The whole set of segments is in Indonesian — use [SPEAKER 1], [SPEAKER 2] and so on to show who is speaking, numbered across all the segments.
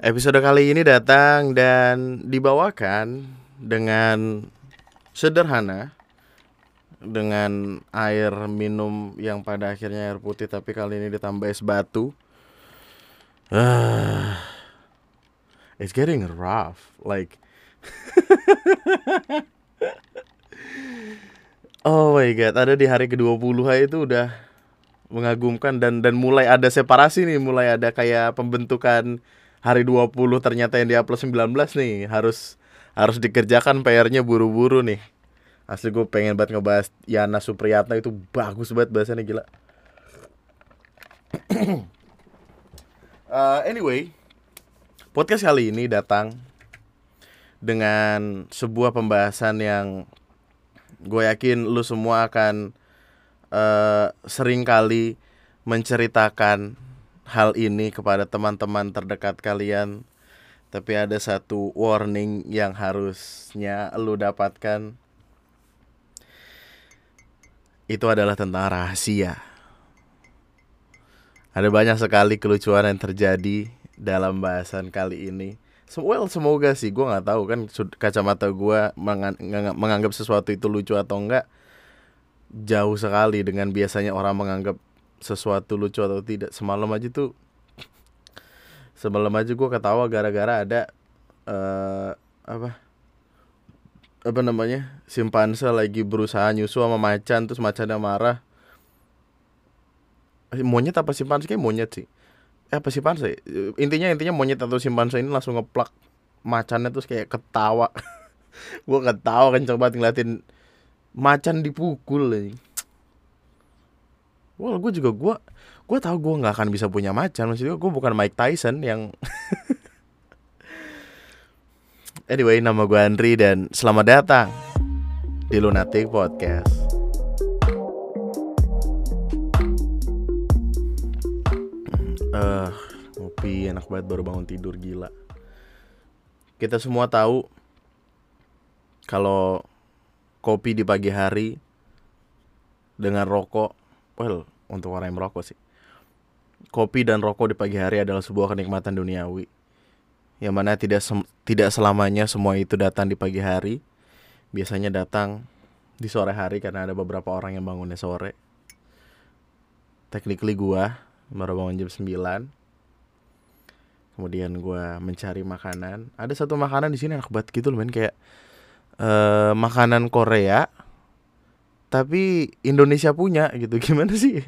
[SPEAKER 1] Episode kali ini datang dan dibawakan dengan sederhana dengan air minum yang pada akhirnya air putih tapi kali ini ditambah es batu. Ah, it's getting rough. Like Oh my god, ada di hari ke-20 itu udah mengagumkan dan dan mulai ada separasi nih, mulai ada kayak pembentukan hari 20 ternyata yang di plus 19 nih harus harus dikerjakan PR-nya buru-buru nih. Asli gue pengen banget ngebahas Yana Supriyatna itu bagus banget bahasanya gila. uh, anyway, podcast kali ini datang dengan sebuah pembahasan yang gue yakin lu semua akan uh, sering kali menceritakan hal ini kepada teman-teman terdekat kalian tapi ada satu warning yang harusnya lu dapatkan. Itu adalah tentang rahasia. Ada banyak sekali kelucuan yang terjadi dalam bahasan kali ini. Well semoga sih gue nggak tahu kan kacamata gue menganggap sesuatu itu lucu atau enggak. Jauh sekali dengan biasanya orang menganggap sesuatu lucu atau tidak semalam aja tuh semalam aja gue ketawa gara-gara ada uh, apa apa namanya simpanse lagi berusaha nyusu sama macan terus macannya marah. Eh, monyet apa simpanse? Kayak monyet sih. Eh, apa simpanse? Intinya intinya monyet atau simpanse ini langsung ngeplak macannya terus kayak ketawa. Gue ketawa kan coba ngeliatin macan dipukul nih Wah, gue juga gue gue tahu gue nggak akan bisa punya macan. Maksudnya gue bukan Mike Tyson yang Anyway, nama gue Andri dan selamat datang di Lunatic Podcast. Eh, uh, ngopi enak banget baru bangun tidur gila. Kita semua tahu kalau kopi di pagi hari dengan rokok well untuk orang yang merokok sih. Kopi dan rokok di pagi hari adalah sebuah kenikmatan duniawi yang mana tidak sem tidak selamanya semua itu datang di pagi hari. Biasanya datang di sore hari karena ada beberapa orang yang bangunnya sore. Technically gua baru bangun jam 9 kemudian gua mencari makanan. Ada satu makanan di sini enak banget gitu loh men. Kayak uh, makanan Korea tapi Indonesia punya gitu. Gimana sih?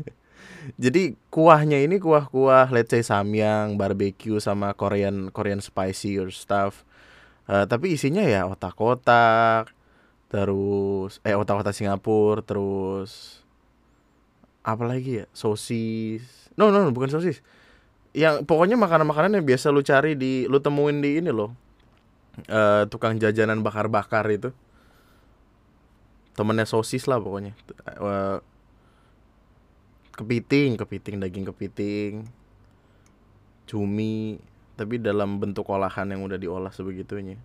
[SPEAKER 1] Jadi kuahnya ini kuah-kuah let's say samyang barbecue sama Korean Korean spicy or stuff. Uh, tapi isinya ya otak-otak terus eh otak-otak Singapura terus apa lagi ya? Sosis. No no, no bukan sosis. Yang pokoknya makanan-makanan yang biasa lu cari di lu temuin di ini loh. Uh, tukang jajanan bakar-bakar itu temennya sosis lah pokoknya. Uh, kepiting kepiting daging kepiting cumi tapi dalam bentuk olahan yang udah diolah sebegitunya.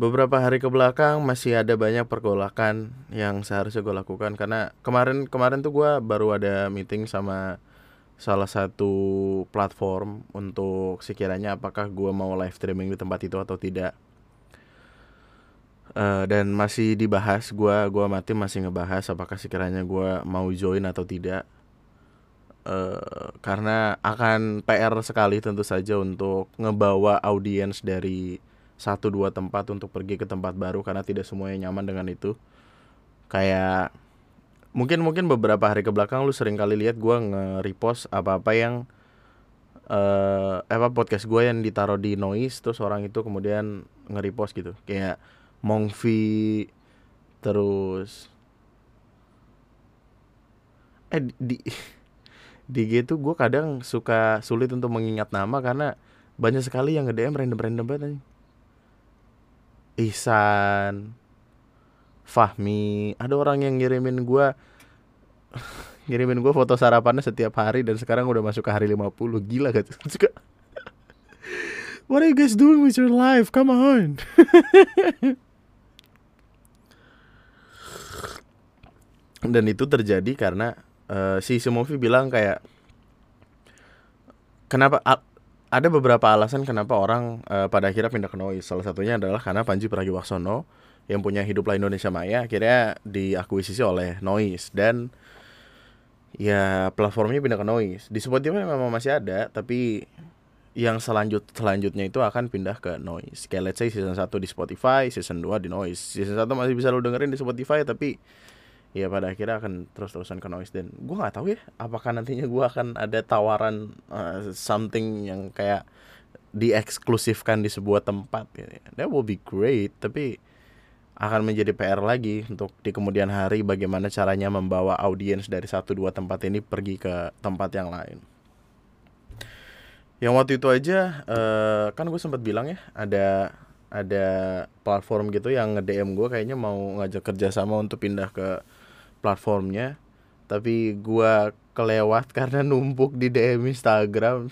[SPEAKER 1] Beberapa hari ke belakang masih ada banyak pergolakan yang seharusnya gue lakukan karena kemarin kemarin tuh gue baru ada meeting sama salah satu platform untuk sekiranya apakah gue mau live streaming di tempat itu atau tidak Uh, dan masih dibahas gua gua mati masih ngebahas apakah sekiranya gua mau join atau tidak. Uh, karena akan PR sekali tentu saja untuk ngebawa audiens dari satu dua tempat untuk pergi ke tempat baru karena tidak semuanya nyaman dengan itu. Kayak mungkin mungkin beberapa hari ke belakang lu sering kali lihat gua nge-repost apa-apa yang uh, apa podcast gue yang ditaruh di noise terus orang itu kemudian nge-repost gitu. Kayak Mongfi terus eh di di G tuh gue kadang suka sulit untuk mengingat nama karena banyak sekali yang nge-DM random-random banget nih. Ihsan Fahmi ada orang yang ngirimin gue ngirimin gue foto sarapannya setiap hari dan sekarang udah masuk ke hari 50 gila gitu suka What are you guys doing with your life? Come on. Dan itu terjadi karena uh, si Sumovi bilang kayak kenapa a- ada beberapa alasan kenapa orang eh, pada akhirnya pindah ke noise salah satunya adalah karena Panji Pragiwaksono yang punya hiduplah Indonesia Maya akhirnya diakuisisi oleh noise. Dan ya platformnya pindah ke noise. Di Spotify memang masih ada tapi yang selanjut selanjutnya itu akan pindah ke noise. Kayak let's say season 1 di Spotify season 2 di noise. Season 1 masih bisa lo dengerin di Spotify tapi ya pada akhirnya akan terus-terusan ke noise dan gue nggak tahu ya apakah nantinya gue akan ada tawaran uh, something yang kayak dieksklusifkan di sebuah tempat gitu. ya. that will be great tapi akan menjadi PR lagi untuk di kemudian hari bagaimana caranya membawa audiens dari satu dua tempat ini pergi ke tempat yang lain. Yang waktu itu aja eh, kan gue sempat bilang ya ada ada platform gitu yang nge-DM gue kayaknya mau ngajak kerjasama untuk pindah ke platformnya tapi gua kelewat karena numpuk di DM Instagram.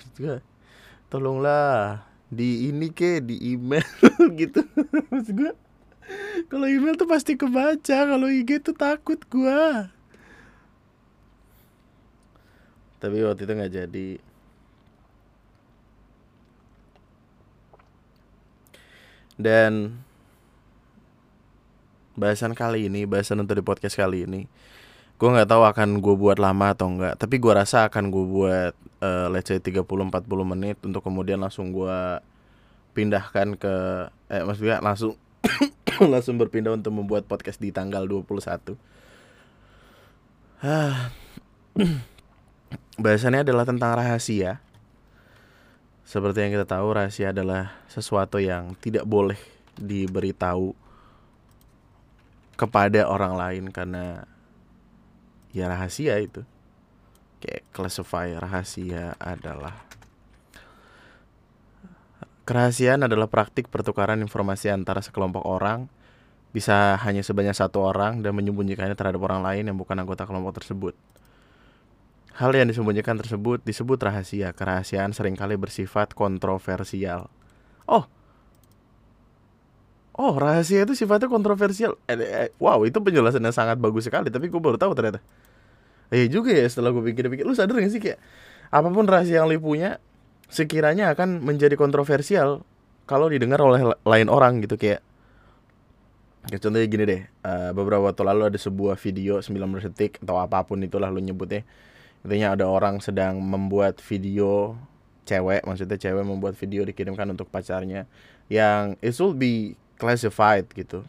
[SPEAKER 1] Tolonglah di ini ke di email gitu. Maksud gua kalau email tuh pasti kebaca kalau IG tuh takut gua. Tapi waktu itu nggak jadi. Dan bahasan kali ini bahasan untuk di podcast kali ini gue nggak tahu akan gue buat lama atau enggak tapi gue rasa akan gue buat uh, let's say 30-40 menit untuk kemudian langsung gue pindahkan ke eh maksudnya langsung langsung berpindah untuk membuat podcast di tanggal 21 Ah. bahasannya adalah tentang rahasia. Seperti yang kita tahu rahasia adalah sesuatu yang tidak boleh diberitahu kepada orang lain karena ya rahasia itu kayak classify rahasia adalah kerahasiaan adalah praktik pertukaran informasi antara sekelompok orang bisa hanya sebanyak satu orang dan menyembunyikannya terhadap orang lain yang bukan anggota kelompok tersebut. Hal yang disembunyikan tersebut disebut rahasia. Kerahasiaan sering kali bersifat kontroversial. Oh, Oh rahasia itu sifatnya kontroversial. Eh, eh, Wow itu penjelasan yang sangat bagus sekali Tapi gue baru tahu ternyata. Eh juga ya setelah gue pikir-pikir. Lu sadar gak sih kayak Apa pun rahasia yang lu punya Sekiranya akan menjadi kontroversial Kalau didengar oleh lain orang gitu Kayak Kayak contohnya gini deh. Uh, Beberapa waktu lalu ada sebuah video 19 detik Atau apa pun itulah lu nyebutnya Intinya ada orang sedang membuat video Cewek Maksudnya cewek membuat video dikirimkan untuk pacarnya Yang it will be classified gitu.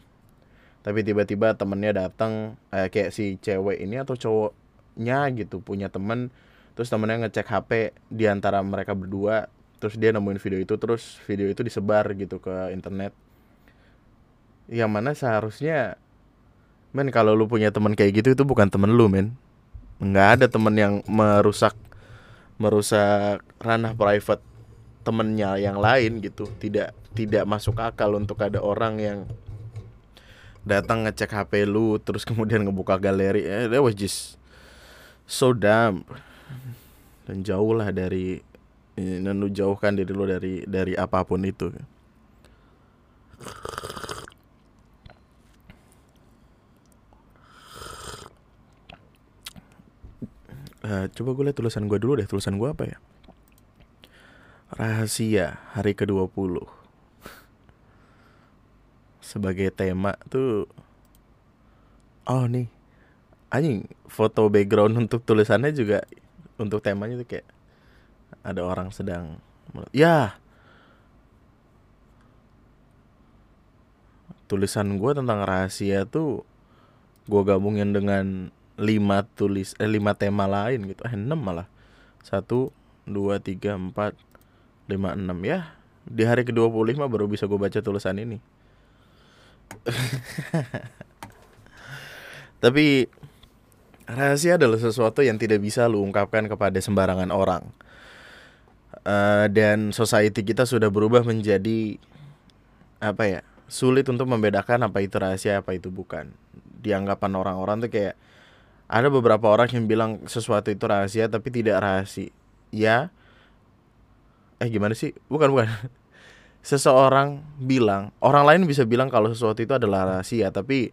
[SPEAKER 1] Tapi tiba-tiba temennya datang eh, kayak si cewek ini atau cowoknya gitu punya temen terus temennya ngecek HP di antara mereka berdua terus dia nemuin video itu terus video itu disebar gitu ke internet. Yang mana seharusnya men kalau lu punya temen kayak gitu itu bukan temen lu men. Nggak ada temen yang merusak merusak ranah private temennya yang lain gitu. Tidak tidak masuk akal untuk ada orang yang datang ngecek HP lu terus kemudian ngebuka galeri. Eh, that was just so dumb. Dan jauh lah dari dan lu jauhkan diri lu dari dari apa pun itu. Uh, coba gue lihat tulisan gue dulu deh. Tulisan gue apa ya rahasia hari ke-20 sebagai tema tuh oh nih anjing foto background untuk tulisannya juga untuk temanya tuh kayak ada orang sedang ya. Tulisan gue tentang rahasia tuh gue gabungin dengan lima tulis eh lima tema lain gitu eh enam malah. Satu dua tiga empat lima enam ya. Di hari ke 25 baru bisa gue baca tulisan ini. Tapi rahasia adalah sesuatu yang tidak bisa lu ungkapkan kepada sembarangan orang. Uh, dan society kita sudah berubah menjadi apa ya sulit untuk membedakan apa itu rahasia apa itu bukan. Dianggapan orang-orang tuh kayak ada beberapa orang yang bilang sesuatu itu rahasia tapi tidak rahasia. ya eh gimana sih? Bukan bukan. Seseorang bilang orang lain bisa bilang kalau sesuatu itu adalah rahasia tapi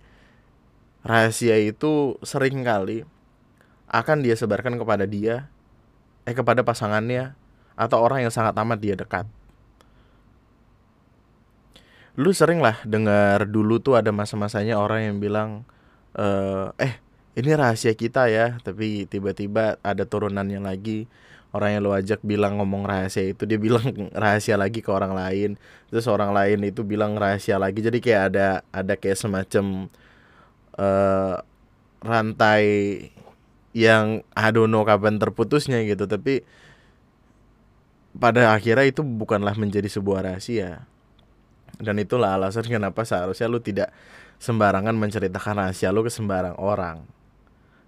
[SPEAKER 1] rahasia itu sering kali akan dia sebarkan kepada dia eh kepada pasangannya atau orang yang sangat amat dia dekat. Lu sering lah dengar dulu tuh ada masa-masanya orang yang bilang eh, eh ini rahasia kita ya, tapi tiba-tiba ada turunannya lagi orang yang lu ajak bilang ngomong rahasia itu dia bilang rahasia lagi ke orang lain. Terus orang lain itu bilang rahasia lagi. Jadi kayak ada ada kayak semacam uh, rantai yang I don't know kapan terputusnya gitu. Tapi pada akhirnya itu bukanlah menjadi sebuah rahasia. Dan itulah alasan kenapa seharusnya lu tidak sembarangan menceritakan rahasia lu ke sembarang orang.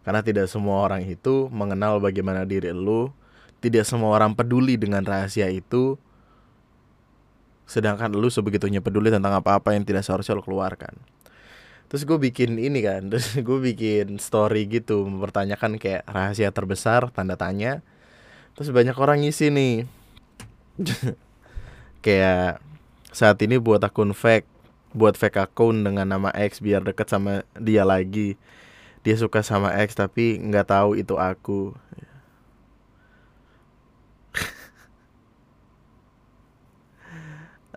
[SPEAKER 1] Karena tidak semua orang itu mengenal bagaimana diri lu tidak semua orang peduli dengan rahasia itu sedangkan lu sebegitunya peduli tentang apa-apa yang tidak seharusnya lu keluarkan. Terus gue bikin ini kan terus gue bikin story gitu mempertanyakan kayak rahasia terbesar tanda tanya. Terus banyak orang ngisi nih. Kayak saat ini buat akun fake buat fake akun dengan nama X biar deket sama dia lagi. Dia suka sama X tapi nggak tahu itu aku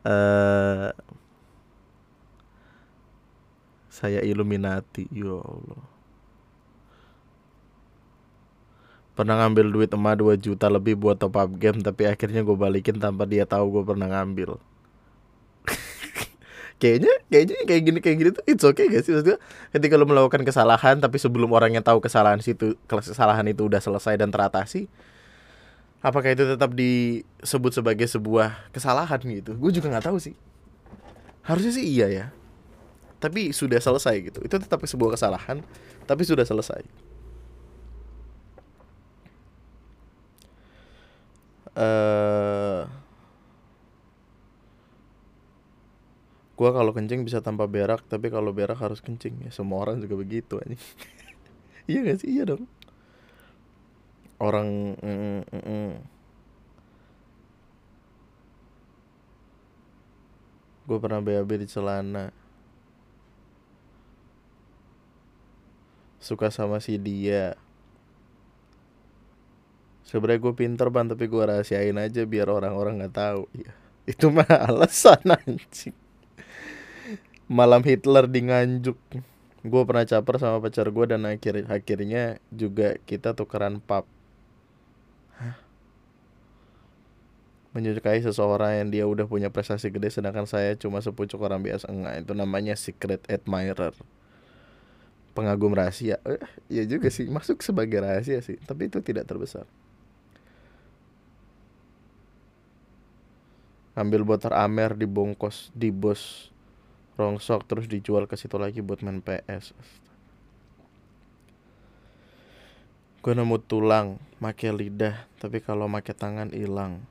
[SPEAKER 1] uh, saya Illuminati ya Allah. Pernah ngambil duit emak 2 juta lebih buat top up game tapi akhirnya gue balikin tanpa dia tahu gue pernah ngambil. Kayaknya kayaknya kayak gini kayak gini tuh it's okay gak sih? Maksudnya ketika lo melakukan kesalahan tapi sebelum orang yang tahu kesalahan situ kesalahan itu udah selesai dan teratasi apakah itu tetap disebut sebagai sebuah kesalahan gitu? Gue juga nggak tahu sih. Harusnya sih iya ya. Tapi sudah selesai gitu. Itu tetap sebuah kesalahan tapi sudah selesai. Uh, gua kalau kencing bisa tanpa berak tapi kalau berak harus kencing. Ya semua orang juga begitu aja iya gak sih? Iya dong orang mm, mm, mm. gue pernah BAB di celana. Suka sama si dia. Sebenarnya gue pinter ban tapi gue rahasiain aja biar orang-orang nggak tahu. Ya itu mah alasan anjing. Malam Hitler di Nganjuk. Gue pernah caper sama pacar gue dan akhir akhirnya juga kita tukeran menyukai seseorang yang dia udah punya prestasi gede sedangkan saya cuma sepucuk orang biasa. Enggak itu namanya secret admirer. Pengagum rahasia. Eh, ya juga sih masuk sebagai rahasia sih tapi itu tidak terbesar. Ambil botol amer dibungkus di bos rongsok terus dijual ke situ lagi buat main PS gue nemu tulang make lidah tapi kalau make tangan hilang.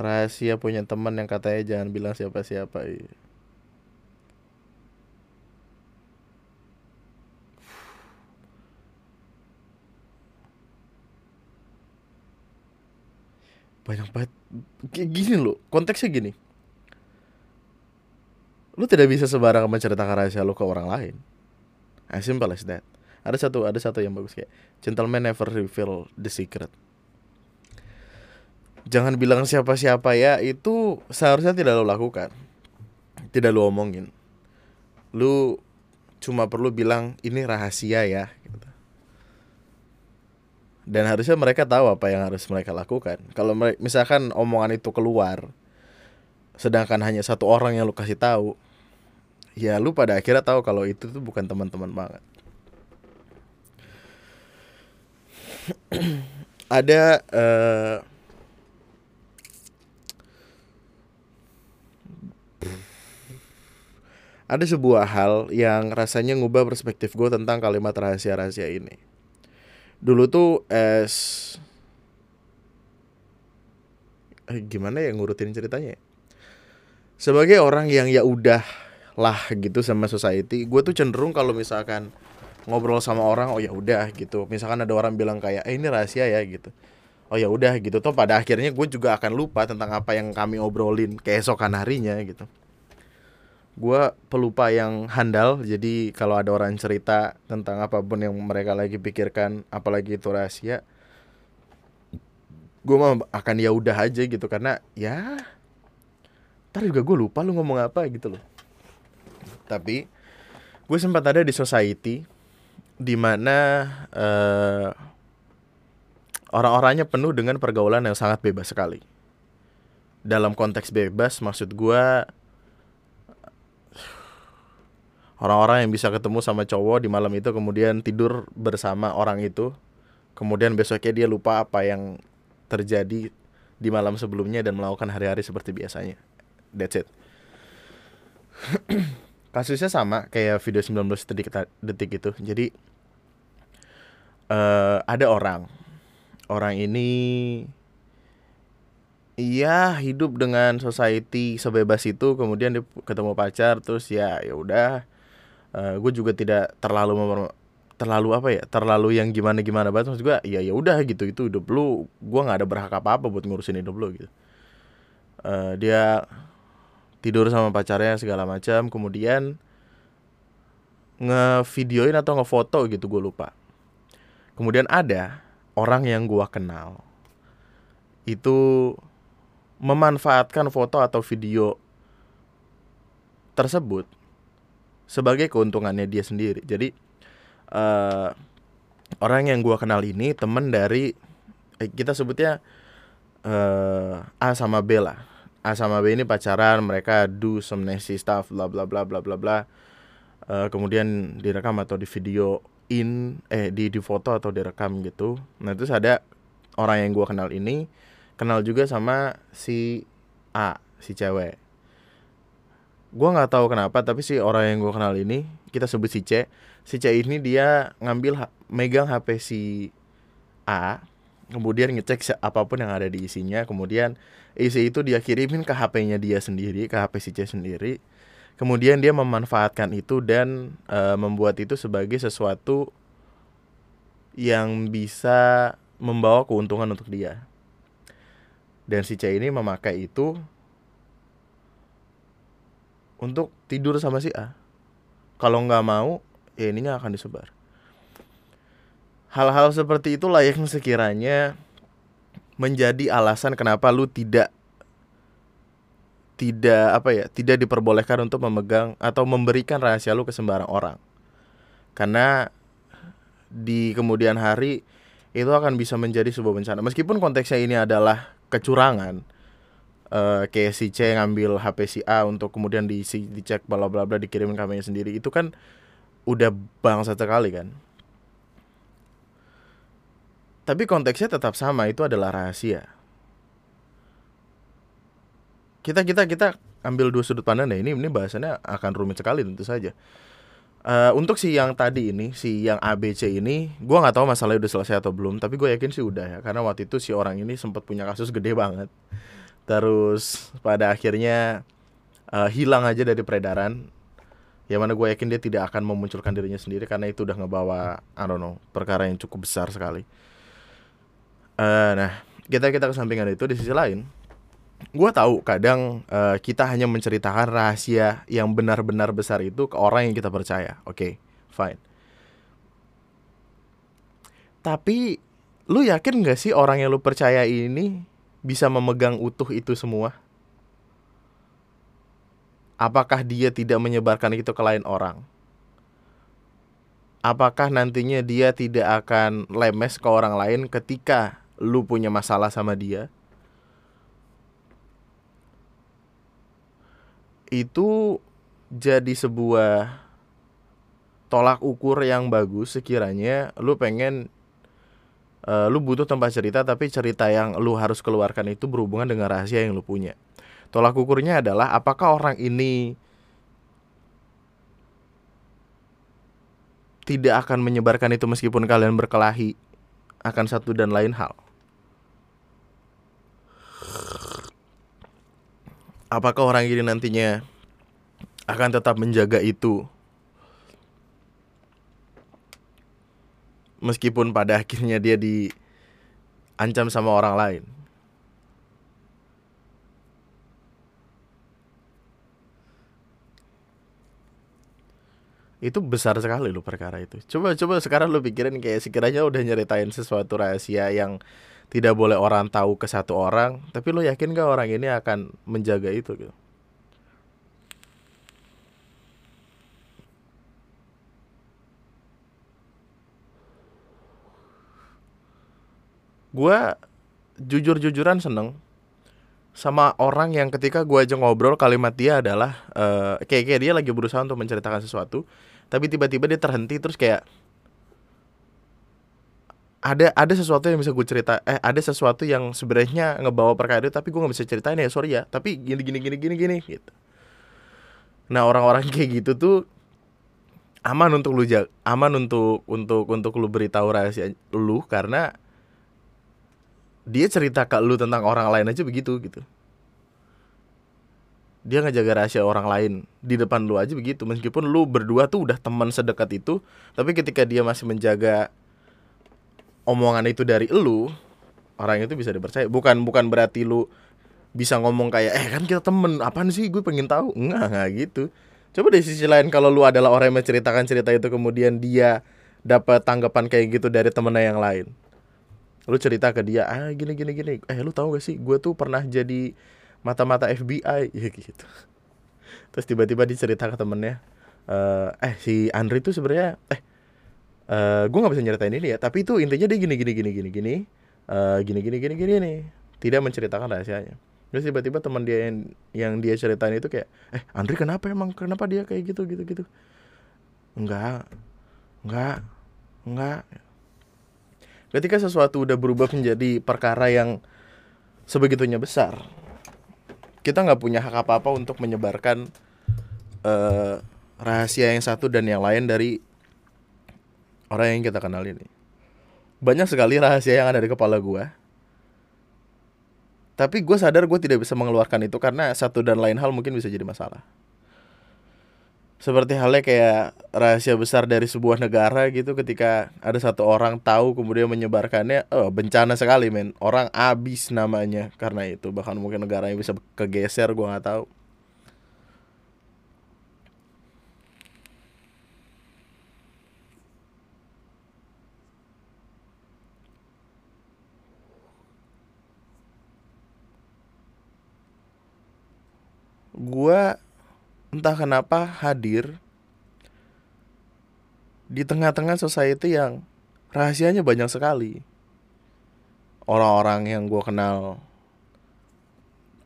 [SPEAKER 1] Rahasia punya teman yang katanya jangan bilang siapa-siapa iya. banyak banget. Gini loh konteksnya gini lu tidak bisa sembarangan menceritakan rahasia lu ke orang lain. As simple as that. Ada satu ada satu yang bagus kayak gentleman never reveal the secret. Jangan bilang siapa-siapa ya itu seharusnya tidak lo lakukan. Tidak lo omongin. Lu cuma perlu bilang ini rahasia ya gitu. dan harusnya mereka tahu apa yang harus mereka lakukan. Kalau misalkan omongan itu keluar sedangkan hanya satu orang yang lu kasih tahu ya lu pada akhirnya tahu kalau itu tuh bukan teman-teman banget ada uh, ada sebuah hal yang rasanya ngubah perspektif gue tentang kalimat rahasia-rahasia ini. Dulu tuh es eh, gimana ya ngurutin ceritanya? Ya? Sebagai orang yang ya udah lah gitu sama society, gue tuh cenderung kalau misalkan ngobrol sama orang, oh ya udah gitu. Misalkan ada orang bilang kayak, eh ini rahasia ya gitu. Oh ya udah gitu. Tuh pada akhirnya gue juga akan lupa tentang apa yang kami obrolin keesokan harinya gitu Gue pelupa yang handal, jadi kalau ada orang cerita tentang apa pun yang mereka lagi pikirkan, apalagi itu rahasia, gue mah akan ya udah aja gitu karena ya ntar juga gue lupa lu ngomong apa gitu loh tapi gue sempat ada di society di mana uh, orang-orangnya penuh dengan pergaulan yang sangat bebas sekali dalam konteks bebas maksud gue orang-orang yang bisa ketemu sama cowok di malam itu kemudian tidur bersama orang itu kemudian besoknya dia lupa apa yang terjadi di malam sebelumnya dan melakukan hari-hari seperti biasanya. That's it. Kasusnya sama kayak video 19 detik detik itu. Jadi uh, ada orang. Orang ini iya hidup dengan society sebebas itu kemudian dia ketemu pacar terus ya ya udah uh, gue juga tidak terlalu terlalu apa ya terlalu yang gimana gimana banget maksud gue ya ya udah gitu itu hidup lu gue nggak ada berhak apa apa buat ngurusin hidup lu gitu uh, dia tidur sama pacarnya segala macam kemudian ngevideoin atau ngefoto gitu gue lupa. Kemudian ada orang yang gue kenal itu memanfaatkan foto atau video tersebut sebagai keuntungannya dia sendiri. Jadi uh, orang yang gue kenal ini temen dari eh, kita sebutnya uh, A sama B lah A sama B ini pacaran mereka do some nasty stuff bla bla bla bla bla bla. Uh, kemudian direkam atau di video in eh di di foto atau direkam gitu. Nah terus ada orang yang gue kenal ini kenal juga sama si A si cewek. Gue nggak tahu kenapa tapi si orang yang gue kenal ini kita sebut si C. Si C ini dia ngambil megang HP si A kemudian ngecek apa pun yang ada di isinya kemudian isi itu dia kirimin ke HP-nya dia sendiri ke HP si C sendiri kemudian dia memanfaatkan itu dan e, membuat itu sebagai sesuatu yang bisa membawa keuntungan untuk dia dan si C ini memakai itu untuk tidur sama si A. Kalau nggak mau, ya ininya akan disebar. Hal-hal seperti itulah yang sekiranya menjadi alasan kenapa lu tidak tidak apa ya tidak diperbolehkan untuk memegang atau memberikan rahasia lu ke sembarang orang. Karena di kemudian hari itu akan bisa menjadi sebuah bencana. Meskipun konteksnya ini adalah kecurangan uh, kayak si C ngambil HP si A untuk kemudian diisi dicek bla bla bla dikirim ke HP sendiri itu kan udah bangsa sekali kan tapi konteksnya tetap sama itu adalah rahasia. Kita kita kita ambil dua sudut pandang deh. Ini ini bahasannya akan rumit sekali tentu saja. Uh, untuk si yang tadi ini si yang ABC ini gue nggak tahu masalahnya udah selesai atau belum tapi gue yakin sih udah ya. Karena waktu itu si orang ini sempat punya kasus gede banget. Terus pada akhirnya uh, hilang aja dari peredaran. Ya mana gue yakin dia tidak akan memunculkan dirinya sendiri karena itu udah ngebawa I don't know perkara yang cukup besar sekali uh, nah kita kita kesampingan itu di sisi lain gue tahu kadang uh, kita hanya menceritakan rahasia yang benar-benar besar itu ke orang yang kita percaya oke okay, fine tapi lu yakin gak sih orang yang lu percaya ini bisa memegang utuh itu semua? Apakah dia tidak menyebarkan itu ke lain orang? Apakah nantinya dia tidak akan lemes ke orang lain ketika lu punya masalah sama dia? Itu jadi sebuah tolak ukur yang bagus sekiranya lu pengen uh, lu butuh tempat cerita tapi cerita yang lu harus keluarkan itu berhubungan dengan rahasia yang lu punya. Tolak ukurnya adalah apakah orang ini tidak akan menyebarkan itu meskipun kalian berkelahi akan satu dan lain hal. Apakah orang ini nantinya akan tetap menjaga itu meskipun pada akhirnya dia diancam sama orang lain. itu besar sekali lo perkara itu coba coba sekarang lo pikirin kayak sekiranya udah nyeritain sesuatu rahasia yang tidak boleh orang tahu ke satu orang tapi lo yakin gak orang ini akan menjaga itu gitu? Gue jujur-jujuran seneng sama orang yang ketika gue aja ngobrol kalimat dia adalah uh, kayak kayak dia lagi berusaha untuk menceritakan sesuatu tapi tiba-tiba dia terhenti terus kayak ada ada sesuatu yang bisa gue cerita eh ada sesuatu yang sebenarnya ngebawa perkara itu tapi gue nggak bisa ceritain ya sorry ya. Tapi gini gini gini gini gini gitu. Nah orang-orang kayak gitu tuh aman untuk lu jag aman untuk untuk untuk lu beritahu rahasia lu karena dia cerita ke lu tentang orang lain aja begitu gitu. Dia ngejaga rahasia orang lain di depan lu aja begitu. Meskipun lu berdua tuh udah teman sedekat itu tapi ketika dia masih menjaga omongan itu dari lu orang itu bisa dipercaya. Bukan bukan berarti lu bisa ngomong kayak eh kan kita temen apaan sih? Gue pengen tahu. Enggak enggak gitu. Coba dari sisi lain kalau lu adalah orang yang menceritakan cerita itu kemudian dia dapat tanggapan kayak gitu dari temennya yang lain. Lu cerita ke dia ah gini gini gini. Eh lu tahu gak sih? Gue tuh pernah jadi mata-mata FBI ya gitu. Terus tiba-tiba dicerita ke temennya uh, eh si Andri tuh sebenarnya eh uh, gue nggak bisa nyeritain ini ya tapi itu intinya dia gini gini gini gini gini uh, gini gini gini gini nih. Tidak menceritakan rahasianya. Terus tiba-tiba teman dia yang yang dia ceritain itu kayak eh Andri kenapa emang kenapa dia kayak gitu gitu gitu? Enggak enggak enggak. Ketika sesuatu udah berubah menjadi perkara yang sebegitunya besar, kita nggak punya hak apa-apa untuk menyebarkan uh, rahasia yang satu dan yang lain dari orang yang kita kenal ini. Banyak sekali rahasia yang ada di kepala gue. Tapi gue sadar gue tidak bisa mengeluarkan itu karena satu dan lain hal mungkin bisa jadi masalah seperti halnya kayak rahasia besar dari sebuah negara gitu ketika ada satu orang tahu kemudian menyebarkannya oh bencana sekali men orang abis namanya karena itu bahkan mungkin negaranya bisa kegeser gua nggak tahu gua entah kenapa hadir di tengah-tengah society yang rahasianya banyak sekali. Orang-orang yang gue kenal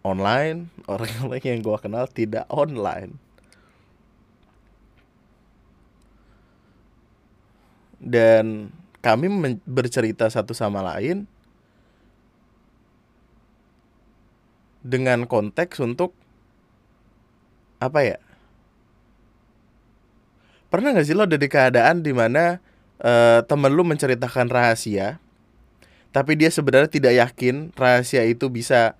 [SPEAKER 1] online, orang yang gue kenal tidak online. Dan kami bercerita satu sama lain dengan konteks untuk apa ya? Pernah gak sih lo ada di keadaan di mana uh, temen lu menceritakan rahasia tapi dia sebenarnya tidak yakin rahasia itu bisa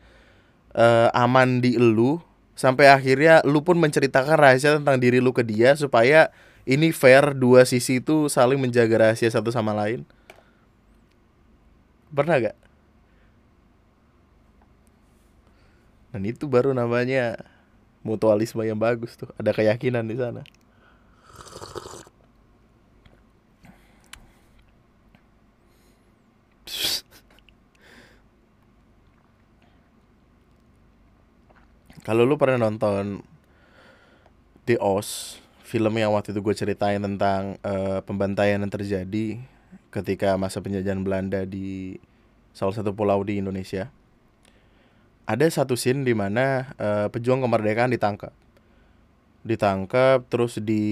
[SPEAKER 1] uh, aman di lu sampai akhirnya lu pun menceritakan rahasia tentang diri lu ke dia supaya ini fair dua sisi itu saling menjaga rahasia satu sama lain? Pernah gak dan itu baru namanya mutualisme yang bagus tuh. Ada keyakinan di sana. Kalau lu pernah nonton The Oz film yang waktu itu gue ceritain tentang uh, pembantaian yang terjadi ketika masa penjajahan Belanda di salah satu pulau di Indonesia ada satu scene di mana uh, pejuang kemerdekaan ditangkap. Ditangkap terus di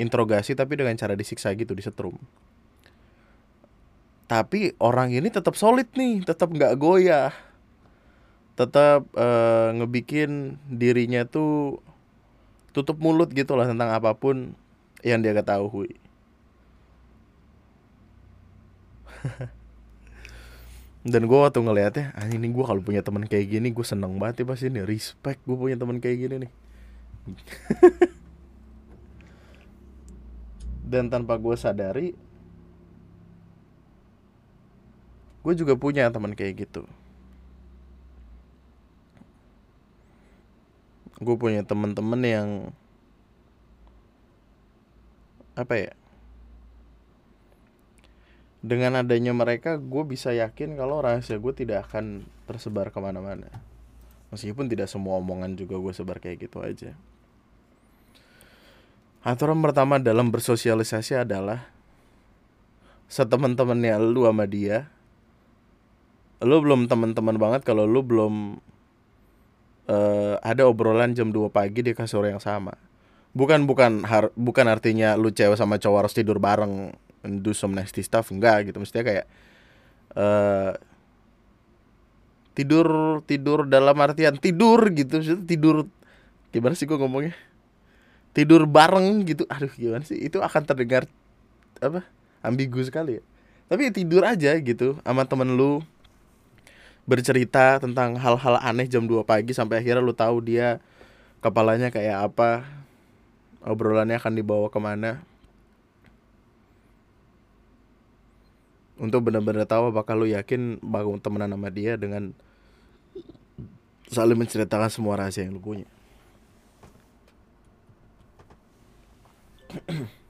[SPEAKER 1] interogasi tapi dengan cara disiksa gitu disetrum. Tapi orang ini tetap solid nih tetap nggak goyah. Tetap uh, ngebikin dirinya tuh tutup mulut gitu lah tentang apa pun yang dia ketahui dan gue waktu ngeliatnya ah ini gue kalau punya teman kayak gini gue seneng banget ya pasti ini respect gue punya teman kayak gini nih. Dan tanpa gue sadari gue juga punya teman kayak gitu. Gue punya teman-teman yang apa ya dengan adanya mereka gue bisa yakin kalau rahasia gue tidak akan tersebar ke mana-mana. Meskipun tidak semua omongan juga gue sebar kayak gitu aja. Aturan pertama dalam bersosialisasi adalah setemen-temennya lu sama dia lu belum teman-teman banget kalau lu belum uh, ada obrolan jam 2 pagi di kasur yang sama. Bukan bukan har, bukan artinya lu cewek sama cowok harus tidur bareng do some nasty stuff? Enggak gitu. Mestinya kayak uh, tidur tidur dalam artian tidur gitu. Tidur gimana sih gue ngomongnya? Tidur bareng gitu. Aduh gimana sih? Itu akan terdengar apa ambigu sekali ya. Tapi tidur aja gitu sama temen lu. Bercerita tentang hal-hal aneh jam 2 pagi sampai akhirnya lu tahu dia kepalanya kayak apa obrolannya akan dibawa ke mana untuk benar-benar tahu apakah lu yakin bangun temenan sama dia dengan saling menceritakan semua rahasia yang lu punya.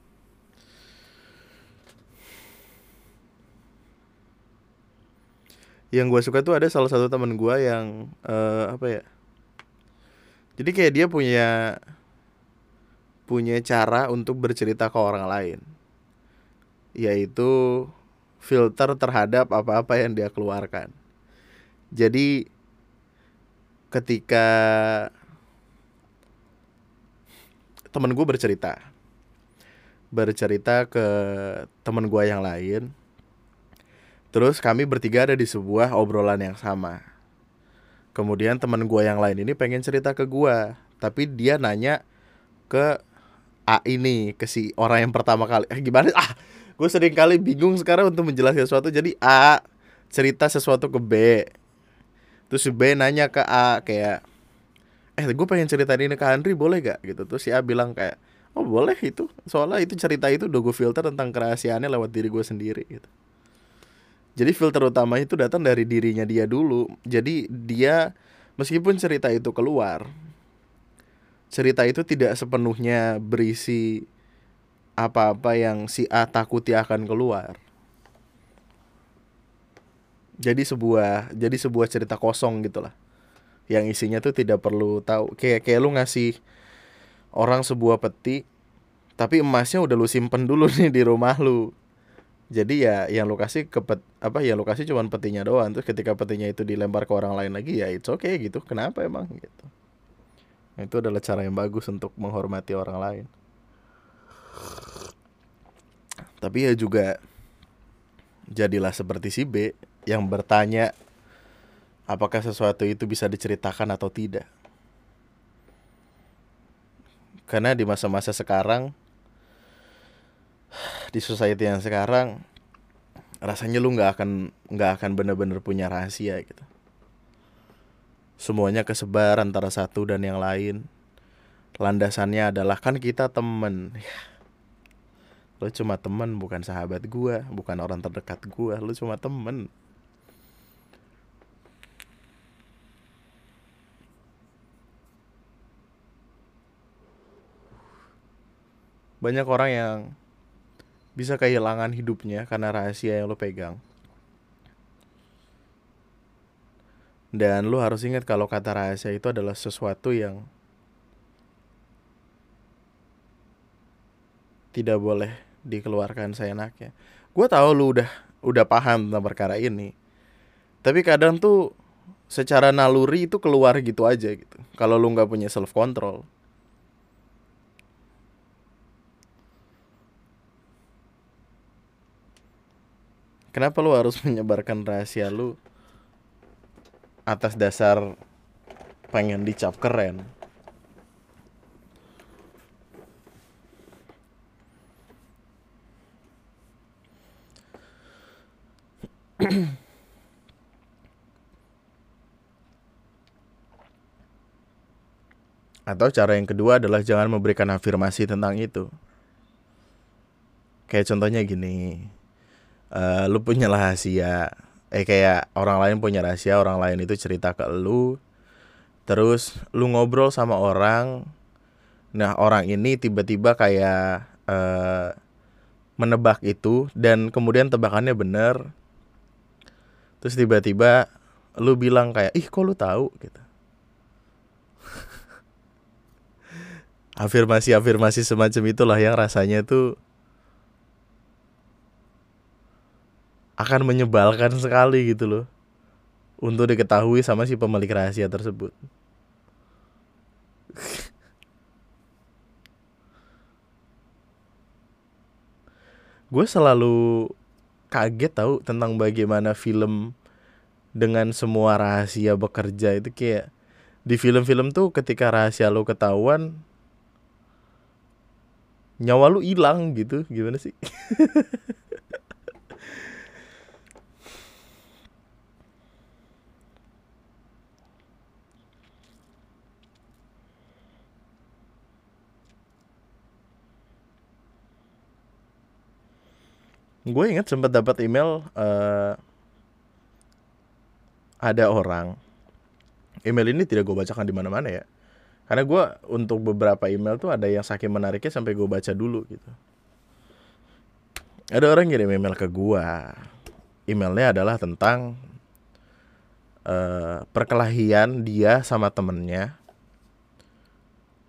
[SPEAKER 1] yang gue suka tuh ada salah satu teman gue yang uh, apa ya jadi kayak dia punya punya cara untuk bercerita ke orang lain yaitu filter terhadap apa-apa yang dia keluarkan. Jadi ketika temen gue bercerita, bercerita ke temen gue yang lain, terus kami bertiga ada di sebuah obrolan yang sama. Kemudian teman gue yang lain ini pengen cerita ke gue, tapi dia nanya ke A ini, ke si orang yang pertama kali. Eh, gimana? Ah, gue sering kali bingung sekarang untuk menjelaskan sesuatu. Jadi A cerita sesuatu ke B. Terus B nanya ke A kayak eh gue pengen cerita ini ke Andri boleh gak? Gitu. Terus si A bilang kayak oh boleh itu. Soalnya itu cerita itu udah gue filter tentang kerahasiaannya lewat diri gue sendiri gitu. Jadi filter utama itu datang dari dirinya dia dulu. Jadi dia meskipun cerita itu keluar cerita itu tidak sepenuhnya berisi apa-apa yang si A takuti akan keluar. Jadi sebuah jadi sebuah cerita kosong gitu lah. Yang isinya tuh tidak perlu tahu. Kayak kayak lu ngasih orang sebuah peti tapi emasnya udah lu simpen dulu nih di rumah lu. Jadi ya yang lu kasih ke pet, apa yang lu kasih cuman petinya doang. Terus ketika petinya itu dilempar ke orang lain lagi ya it's okay gitu. Kenapa emang gitu. Itu adalah cara yang bagus untuk menghormati orang lain tapi ya juga jadilah seperti si B yang bertanya apakah sesuatu itu bisa diceritakan atau tidak. Karena di masa-masa sekarang di society yang sekarang rasanya lu nggak akan nggak akan bener-bener punya rahasia gitu. Semuanya kesebar antara satu dan yang lain. Landasannya adalah kan kita temen. Lo cuma temen bukan sahabat gue Bukan orang terdekat gue Lo cuma temen Banyak orang yang bisa kehilangan hidupnya karena rahasia yang lo pegang. Dan lo harus ingat kalau kata rahasia itu adalah sesuatu yang tidak boleh dikeluarkan seenaknya. Gue tahu lu udah udah paham tentang perkara ini. Tapi kadang tuh secara naluri itu keluar gitu aja gitu. Kalau lu nggak punya self control. Kenapa lu harus menyebarkan rahasia lu atas dasar pengen dicap keren? Atau cara yang kedua adalah jangan memberikan afirmasi tentang itu. Kayak contohnya gini, uh, lu punya rahasia, eh kayak orang lain punya rahasia, orang lain itu cerita ke lu, terus lu ngobrol sama orang, nah orang ini tiba-tiba kayak uh, menebak itu dan kemudian tebakannya bener terus tiba-tiba lu bilang kayak ih kok lu tahu gitu afirmasi-afirmasi semacam itulah yang rasanya tuh akan menyebalkan sekali gitu loh untuk diketahui sama si pemilik rahasia tersebut. gue selalu kaget tahu tentang bagaimana film dengan semua rahasia bekerja itu kayak di film-film tuh ketika rahasia lo ketahuan nyawa lu hilang gitu. Gimana sih gue inget sempat dapat email uh, ada orang. Email ini tidak gue bacakan di mana-mana ya. Karena gue untuk beberapa email tuh ada yang saking menariknya sampai gue baca dulu gitu. Ada orang kirim email ke gue emailnya adalah tentang uh, perkelahian dia sama temennya.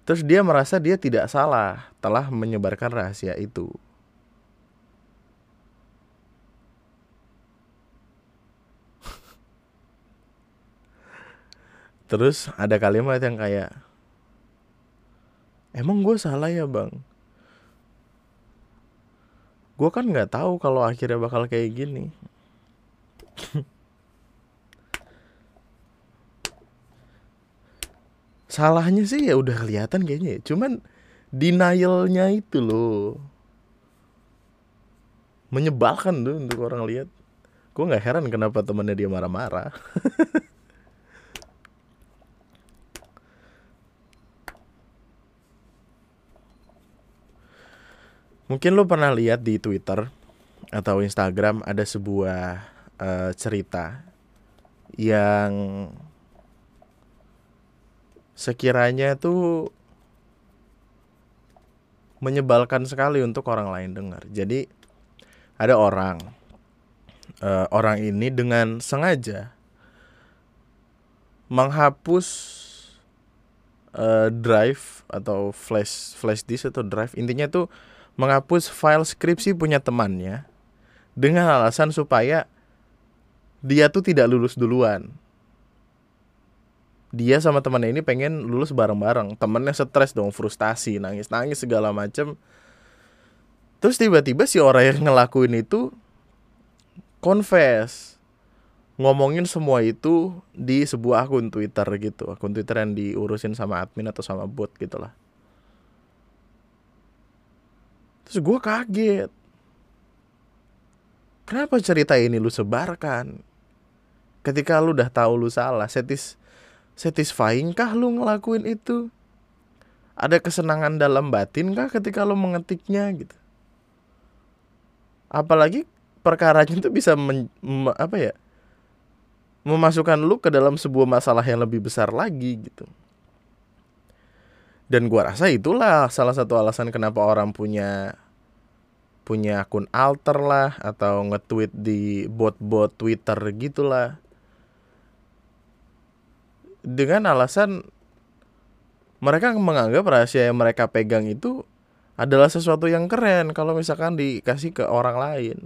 [SPEAKER 1] Terus dia merasa dia tidak salah telah menyebarkan rahasia itu Terus ada kalimat yang kayak Emang gue salah ya bang? Gue kan nggak tahu kalau akhirnya bakal kayak gini. Salahnya sih ya udah kelihatan kayaknya. Ya. Cuman denialnya itu loh menyebalkan tuh untuk orang lihat. Gue nggak heran kenapa temennya dia marah-marah. Mungkin lo pernah lihat di Twitter atau Instagram ada sebuah uh, cerita yang sekiranya tuh menyebalkan sekali untuk orang lain dengar. Jadi ada orang uh, orang ini dengan sengaja menghapus uh, drive atau flash flash disk atau drive intinya tuh menghapus file skripsi punya temannya dengan alasan supaya dia tuh tidak lulus duluan. Dia sama temannya ini pengen lulus bareng-bareng. Temennya stres dong, frustasi, nangis-nangis segala macem. Terus tiba-tiba si orang yang ngelakuin itu confess ngomongin semua itu di sebuah akun Twitter gitu, akun Twitter yang diurusin sama admin atau sama bot gitulah. Terus gue kaget. Kenapa cerita ini lu sebarkan? Ketika lu udah tahu lu salah, satis satisfying kah lu ngelakuin itu? Ada kesenangan dalam batin kah ketika lu mengetiknya gitu? Apalagi perkaranya itu bisa men, me, apa ya? memasukkan lu ke dalam sebuah masalah yang lebih besar lagi gitu. Dan gua rasa itulah salah satu alasan kenapa orang punya punya akun alter lah atau nge-tweet di bot-bot Twitter gitulah. Dengan alasan mereka menganggap rahasia yang mereka pegang itu adalah sesuatu yang keren kalau misalkan dikasih ke orang lain.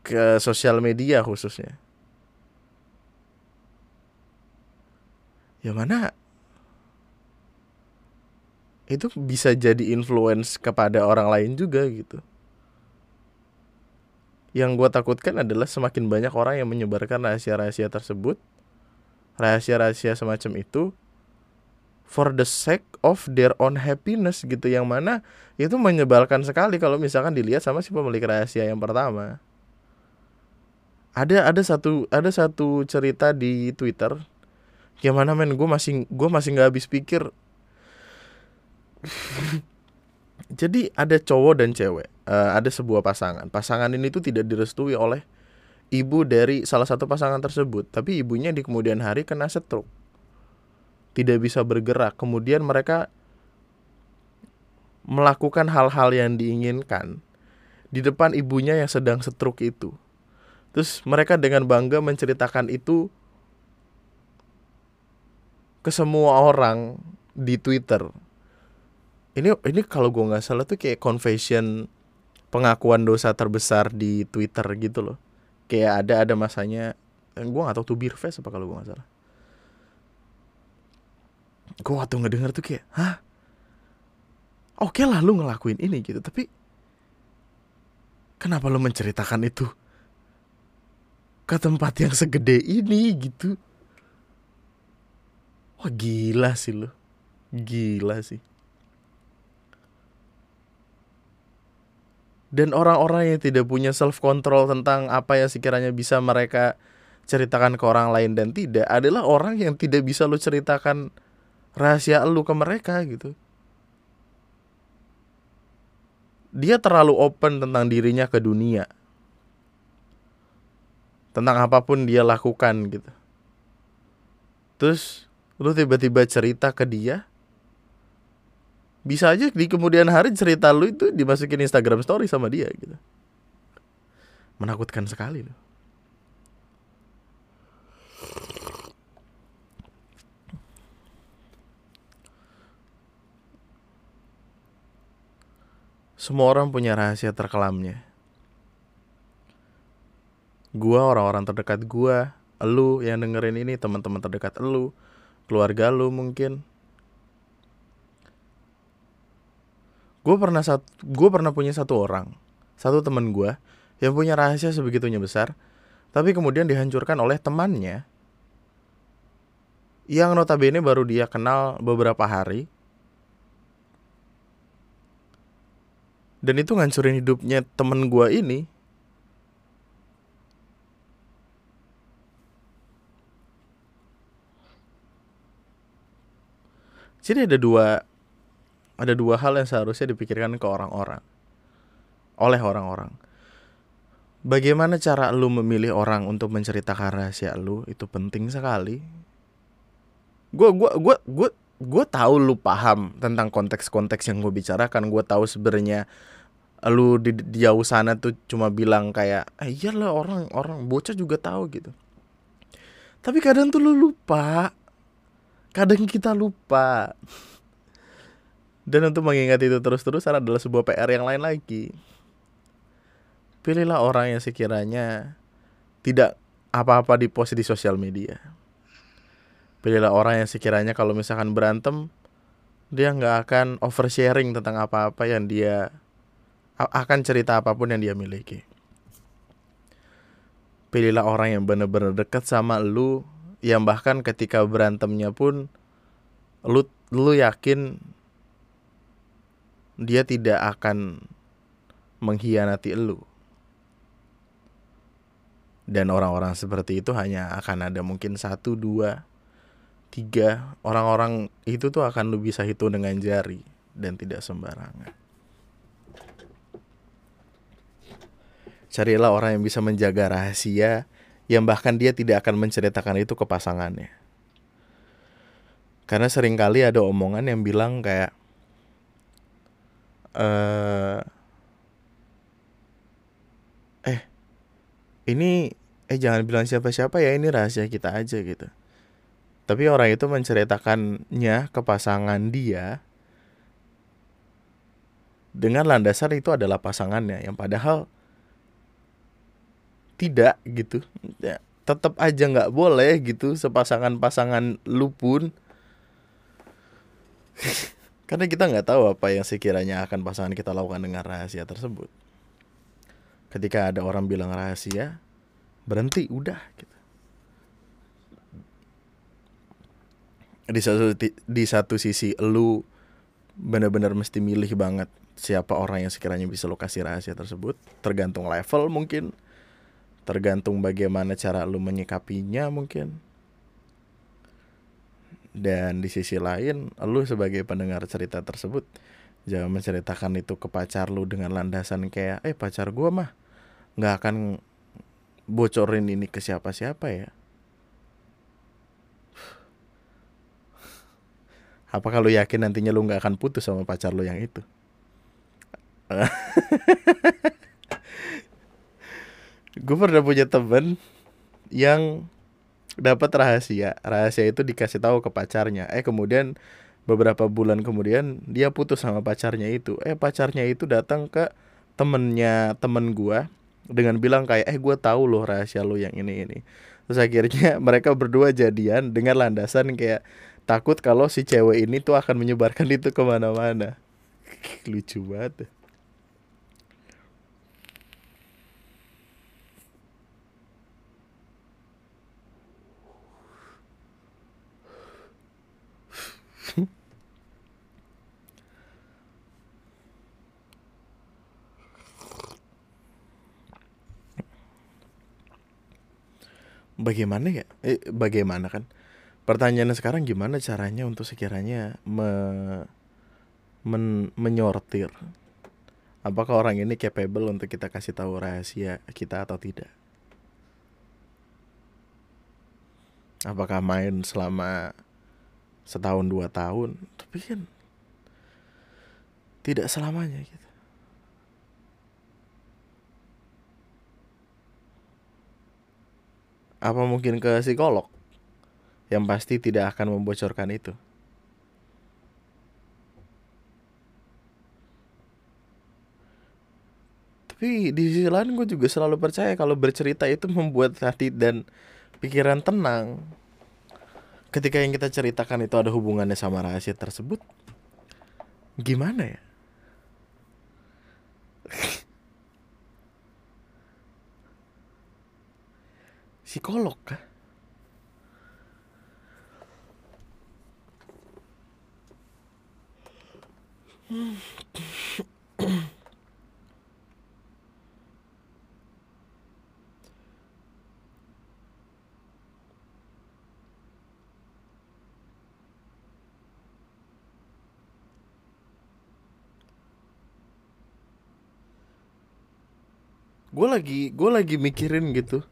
[SPEAKER 1] Ke sosial media khususnya. Ya mana itu bisa jadi influence kepada orang lain juga gitu. Yang gue takutkan adalah semakin banyak orang yang menyebarkan rahasia-rahasia tersebut, rahasia-rahasia semacam itu, for the sake of their own happiness gitu, yang mana itu menyebalkan sekali kalau misalkan dilihat sama si pemilik rahasia yang pertama. Ada ada satu ada satu cerita di Twitter, yang mana men gue masih gue masih nggak habis pikir jadi ada cowok dan cewek, uh, ada sebuah pasangan. Pasangan ini tuh tidak direstui oleh ibu dari salah satu pasangan tersebut, tapi ibunya di kemudian hari kena stroke. Tidak bisa bergerak. Kemudian mereka melakukan hal-hal yang diinginkan di depan ibunya yang sedang setruk itu. Terus mereka dengan bangga menceritakan itu ke semua orang di Twitter. Ini ini kalau gue nggak salah tuh kayak confession pengakuan dosa terbesar di Twitter gitu loh. Kayak ada ada masanya, eh, gue tahu tuh Beer Fest apa kalau gue nggak salah. Gue waktu ngedenger tuh kayak, hah? Oke lah lu ngelakuin ini gitu, tapi kenapa lu menceritakan itu ke tempat yang segede ini gitu? Wah gila sih lu Gila sih Dan orang-orang yang tidak punya self control tentang apa yang sekiranya bisa mereka ceritakan ke orang lain dan tidak adalah orang yang tidak bisa lu ceritakan rahasia lu ke mereka gitu. Dia terlalu open tentang dirinya ke dunia. Tentang apa pun dia lakukan gitu. Terus lu tiba-tiba cerita ke dia? Bisa aja di kemudian hari cerita lu itu dimasukin Instagram story sama dia gitu. Menakutkan sekali loh Semua orang punya rahasia terkelamnya. Gua orang-orang terdekat gua, elu yang dengerin ini teman-teman terdekat elu, keluarga lu mungkin. Gue pernah satu gue pernah punya satu orang satu teman gue yang punya rahasia sebegitunya besar tapi kemudian dihancurkan oleh temannya. Yang notabene baru dia kenal beberapa hari. Dan itu ngancurin hidupnya temen gue ini Jadi ada dua ada dua hal yang seharusnya dipikirkan ke orang-orang oleh orang-orang. Bagaimana cara lu memilih orang untuk menceritakan rahasia lu itu penting sekali. Gue gua gua gua gue tahu lu paham tentang konteks-konteks yang gue bicarakan. Gue tahu sebenarnya lu di, di jauh sana tuh cuma bilang kayak, eh, iyalah orang orang bocah juga tahu gitu. Tapi kadang tuh lu lupa Kadang kita lupa. Dan untuk mengingat itu terus-terusan adalah sebuah PR yang lain lagi. Pilihlah orang yang sekiranya tidak apa-apa di post di sosial media. Pilihlah orang yang sekiranya kalau misalkan berantem, dia nggak akan oversharing tentang apa-apa yang dia akan cerita apa pun yang dia miliki. Pilihlah orang yang benar-benar dekat sama lu yang bahkan ketika berantemnya pun lu lu yakin dia tidak akan mengkhianati lu. Dan orang-orang seperti itu hanya akan ada mungkin satu dua tiga. Orang-orang itu tuh akan lu bisa hitung dengan jari dan tidak sembarangan. Carilah orang yang bisa menjaga rahasia yang bahkan dia tidak akan menceritakan itu ke pasangannya. Karena sering kali ada omongan yang bilang kayak eh eh ini eh jangan bilang siapa-siapa ya ini rahasia kita aja gitu. Tapi orang itu menceritakannya ke pasangan dia dengan landasan itu adalah pasangannya yang padahal tidak gitu. Ya, tetap aja nggak boleh gitu sepasangan-pasangan lu pun. Karena kita nggak tahu apa yang sekiranya akan pasangan kita lakukan dengan rahasia tersebut. Ketika ada orang bilang rahasia berhenti udah gitu. Di satu di satu sisi lu benar-benar mesti milih banget siapa orang yang sekiranya bisa lokasi rahasia tersebut. Tergantung level mungkin tergantung bagaimana cara lu menyikapinya mungkin. Dan di sisi lain lu sebagai pendengar cerita tersebut jangan menceritakan itu ke pacar lu dengan landasan kayak eh pacar gua mah nggak akan bocorin ini ke siapa-siapa ya. Apa kalau yakin nantinya lu nggak akan putus sama pacar lu yang itu gue pernah punya temen yang dapat rahasia. Rahasia itu dikasih tahu ke pacarnya. Eh kemudian beberapa bulan kemudian dia putus sama pacarnya itu. Eh pacarnya itu datang ke temennya temen gua dengan bilang kayak eh gue tahu loh rahasia lo yang ini ini. Terus akhirnya mereka berdua jadian dengan landasan kayak takut kalau si cewek ini tuh akan menyebarkan itu ke mana-mana. Lucu banget bagaimana ya? Eh, bagaimana kan? Pertanyaannya sekarang gimana caranya untuk sekiranya me, men, menyortir? Apakah orang ini capable untuk kita kasih tahu rahasia kita atau tidak? Apakah main selama setahun dua tahun? Tapi kan tidak selamanya gitu apa mungkin ke psikolog? Yang pasti tidak akan membocorkan itu. Tapi di sisi lain gue juga selalu percaya kalau bercerita itu membuat hati dan pikiran tenang. Ketika yang kita ceritakan itu ada hubungannya sama rahasia tersebut gimana ya psikolog kah? gue lagi gue lagi mikirin gitu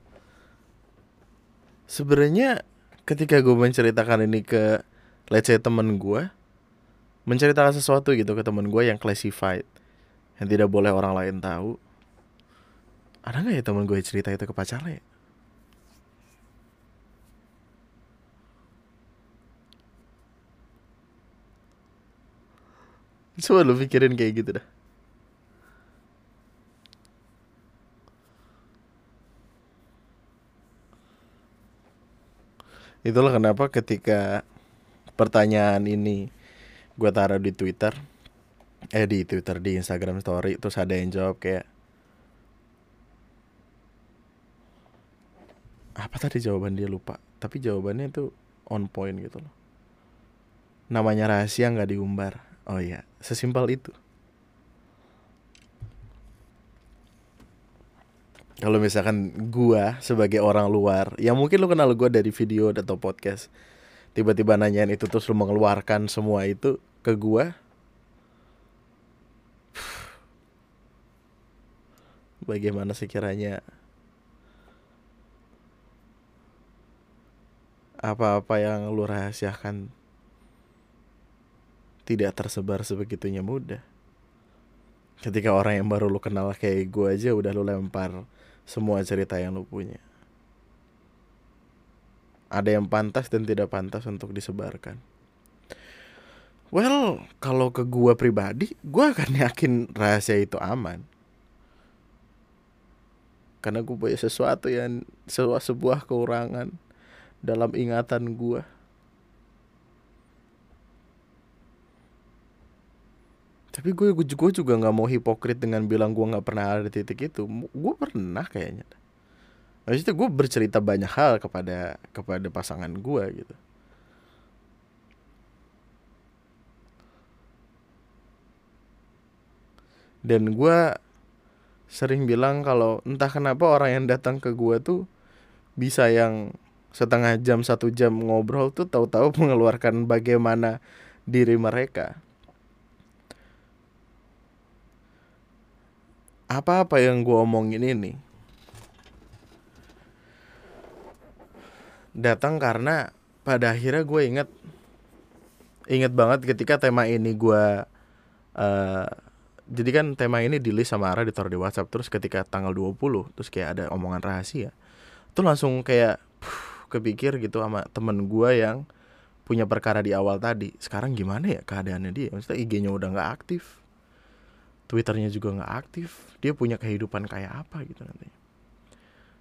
[SPEAKER 1] sebenarnya ketika gue menceritakan ini ke let's say temen gue menceritakan sesuatu gitu ke temen gue yang classified yang tidak boleh orang lain tahu ada nggak ya temen gue cerita itu ke pacarnya Coba lu pikirin kayak gitu dah Itulah kenapa ketika pertanyaan ini gue taruh di Twitter, eh di Twitter di Instagram Story, terus ada yang jawab kayak apa tadi jawaban dia lupa, tapi jawabannya itu on point gitu loh. Namanya rahasia nggak diumbar. Oh iya, sesimpel itu. Kalau misalkan gua sebagai orang luar yang mungkin lu kenal gua dari video atau podcast tiba-tiba nanyain itu terus lu mengeluarkan semua itu ke gua bagaimana sekiranya apa-apa yang lu rahasiakan tidak tersebar sebegitunya mudah. Ketika orang yang baru lu kenal kayak gue aja udah lu lempar semua cerita yang lu punya. Ada yang pantas dan tidak pantas untuk disebarkan. Well, kalau ke gua pribadi, gua akan yakin rahasia itu aman. Karena gue punya sesuatu yang sebuah, sebuah kekurangan dalam ingatan gua. Tapi gue gue juga nggak mau hipokrit dengan bilang gue nggak pernah ada di titik itu. Gue pernah kayaknya. Maksudnya gue bercerita banyak hal kepada kepada pasangan gue gitu. Dan gue sering bilang kalau entah kenapa orang yang datang ke gue tuh bisa yang setengah jam satu jam ngobrol tuh tahu-tahu mengeluarkan bagaimana diri mereka apa-apa yang gue omongin ini datang karena pada akhirnya gue inget inget banget ketika tema ini gue uh, jadi kan tema ini di list sama Ara ditaruh di WhatsApp terus ketika tanggal 20 terus kayak ada omongan rahasia tuh langsung kayak puh, kepikir gitu sama temen gua yang punya perkara di awal tadi. Sekarang gimana ya keadaannya dia? Maksudnya IG-nya udah nggak aktif Twitternya juga nggak aktif dia punya kehidupan kayak apa gitu nanti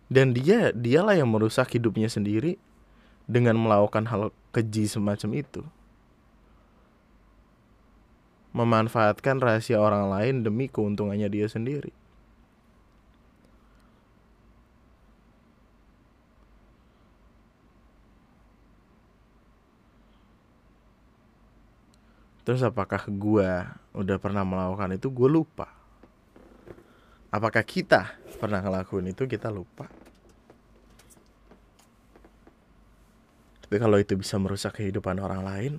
[SPEAKER 1] dan dia dialah yang merusak hidupnya sendiri dengan melakukan hal keji semacam itu memanfaatkan rahasia orang lain demi keuntungannya dia sendiri. Terus apakah gue udah pernah melakukan itu? Gue lupa. Apakah kita pernah ngelakuin itu? Kita lupa. Tapi kalau itu bisa merusak kehidupan orang lain,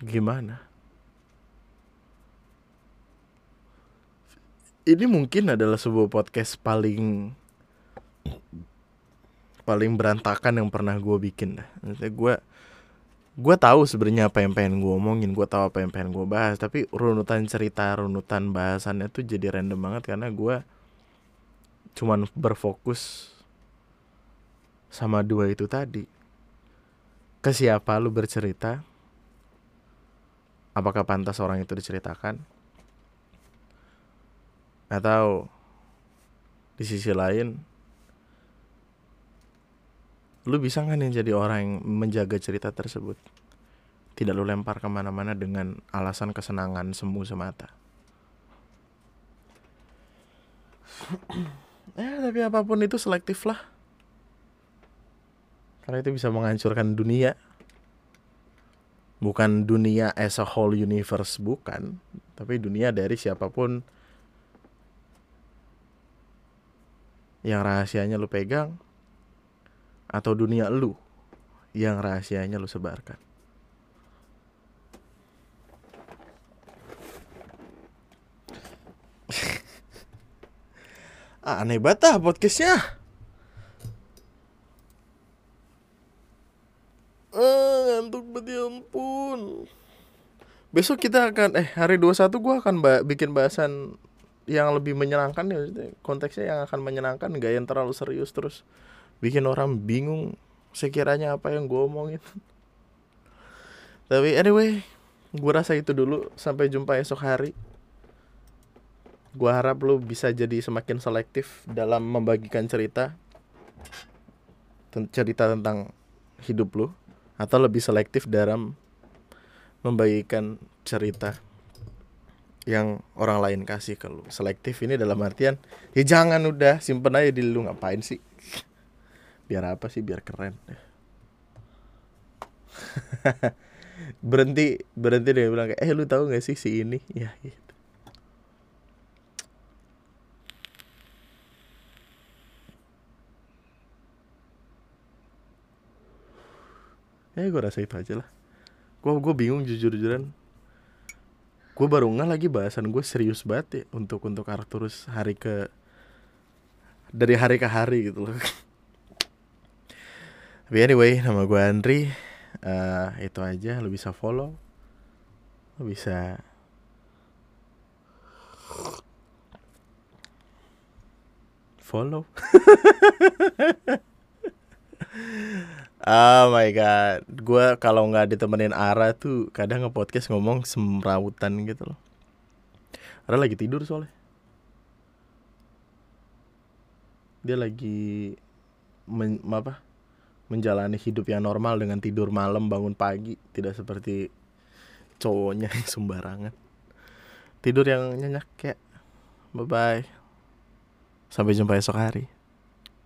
[SPEAKER 1] gimana? Ini mungkin adalah sebuah podcast paling paling berantakan yang pernah gue bikin dah. Maksudnya gue gue tahu sebenarnya apa yang pengen gue omongin, gue tahu apa yang pengen gue bahas, tapi runutan cerita, runutan bahasannya tuh jadi random banget karena gue cuman berfokus sama dua itu tadi. Ke siapa lu bercerita? Apakah pantas orang itu diceritakan? Atau di sisi lain lu bisa nggak nih jadi orang yang menjaga cerita tersebut? Tidak lu lempar ke mana-mana dengan alasan kesenangan semu semata. Eh tapi apa pun itu selektif lah. Karena itu bisa menghancurkan dunia. Bukan dunia as a whole universe bukan. Tapi dunia dari siapa pun yang rahasianya lu pegang atau dunia lu yang rahasianya lu sebarkan. aneh banget ah podcastnya. Ah, ngantuk banget ya ampun. Besok kita akan eh hari 21 gua akan ba bikin bahasan yang lebih menyenangkan ya konteksnya yang akan menyenangkan gak yang terlalu serius terus bikin orang bingung sekiranya apa yang gue omongin. Tapi anyway gue rasa itu dulu. Sampai jumpa esok hari. Gue harap lo bisa jadi semakin selektif dalam membagikan cerita. Cerita tentang hidup lo atau lebih selektif dalam membagikan cerita yang orang lain kasih ke lu. Selektif ini dalam artian ya jangan udah simpen aja di lu ngapain sih biar apa sih? Biar keren. Berhenti berhenti dia bilang eh lu tahu gak sih si ini? Ya gitu. Ya gue rasa itu aja lah. Gue gue bingung jujur jujuran gue baru nggak lagi bahasan gue serius banget ya untuk untuk Arturus hari ke dari hari ke hari gitu loh tapi anyway nama gue Andri uh, itu aja lo bisa follow lo bisa follow Oh my god, gue kalau nggak ditemenin Ara tuh kadang nge-podcast ngomong semrawutan gitu loh. Ara lagi tidur soalnya. Dia lagi men, apa? Menjalani hidup yang normal dengan tidur malam bangun pagi, tidak seperti cowoknya yang sembarangan. Tidur yang nyenyak kayak bye bye. Sampai jumpa esok hari.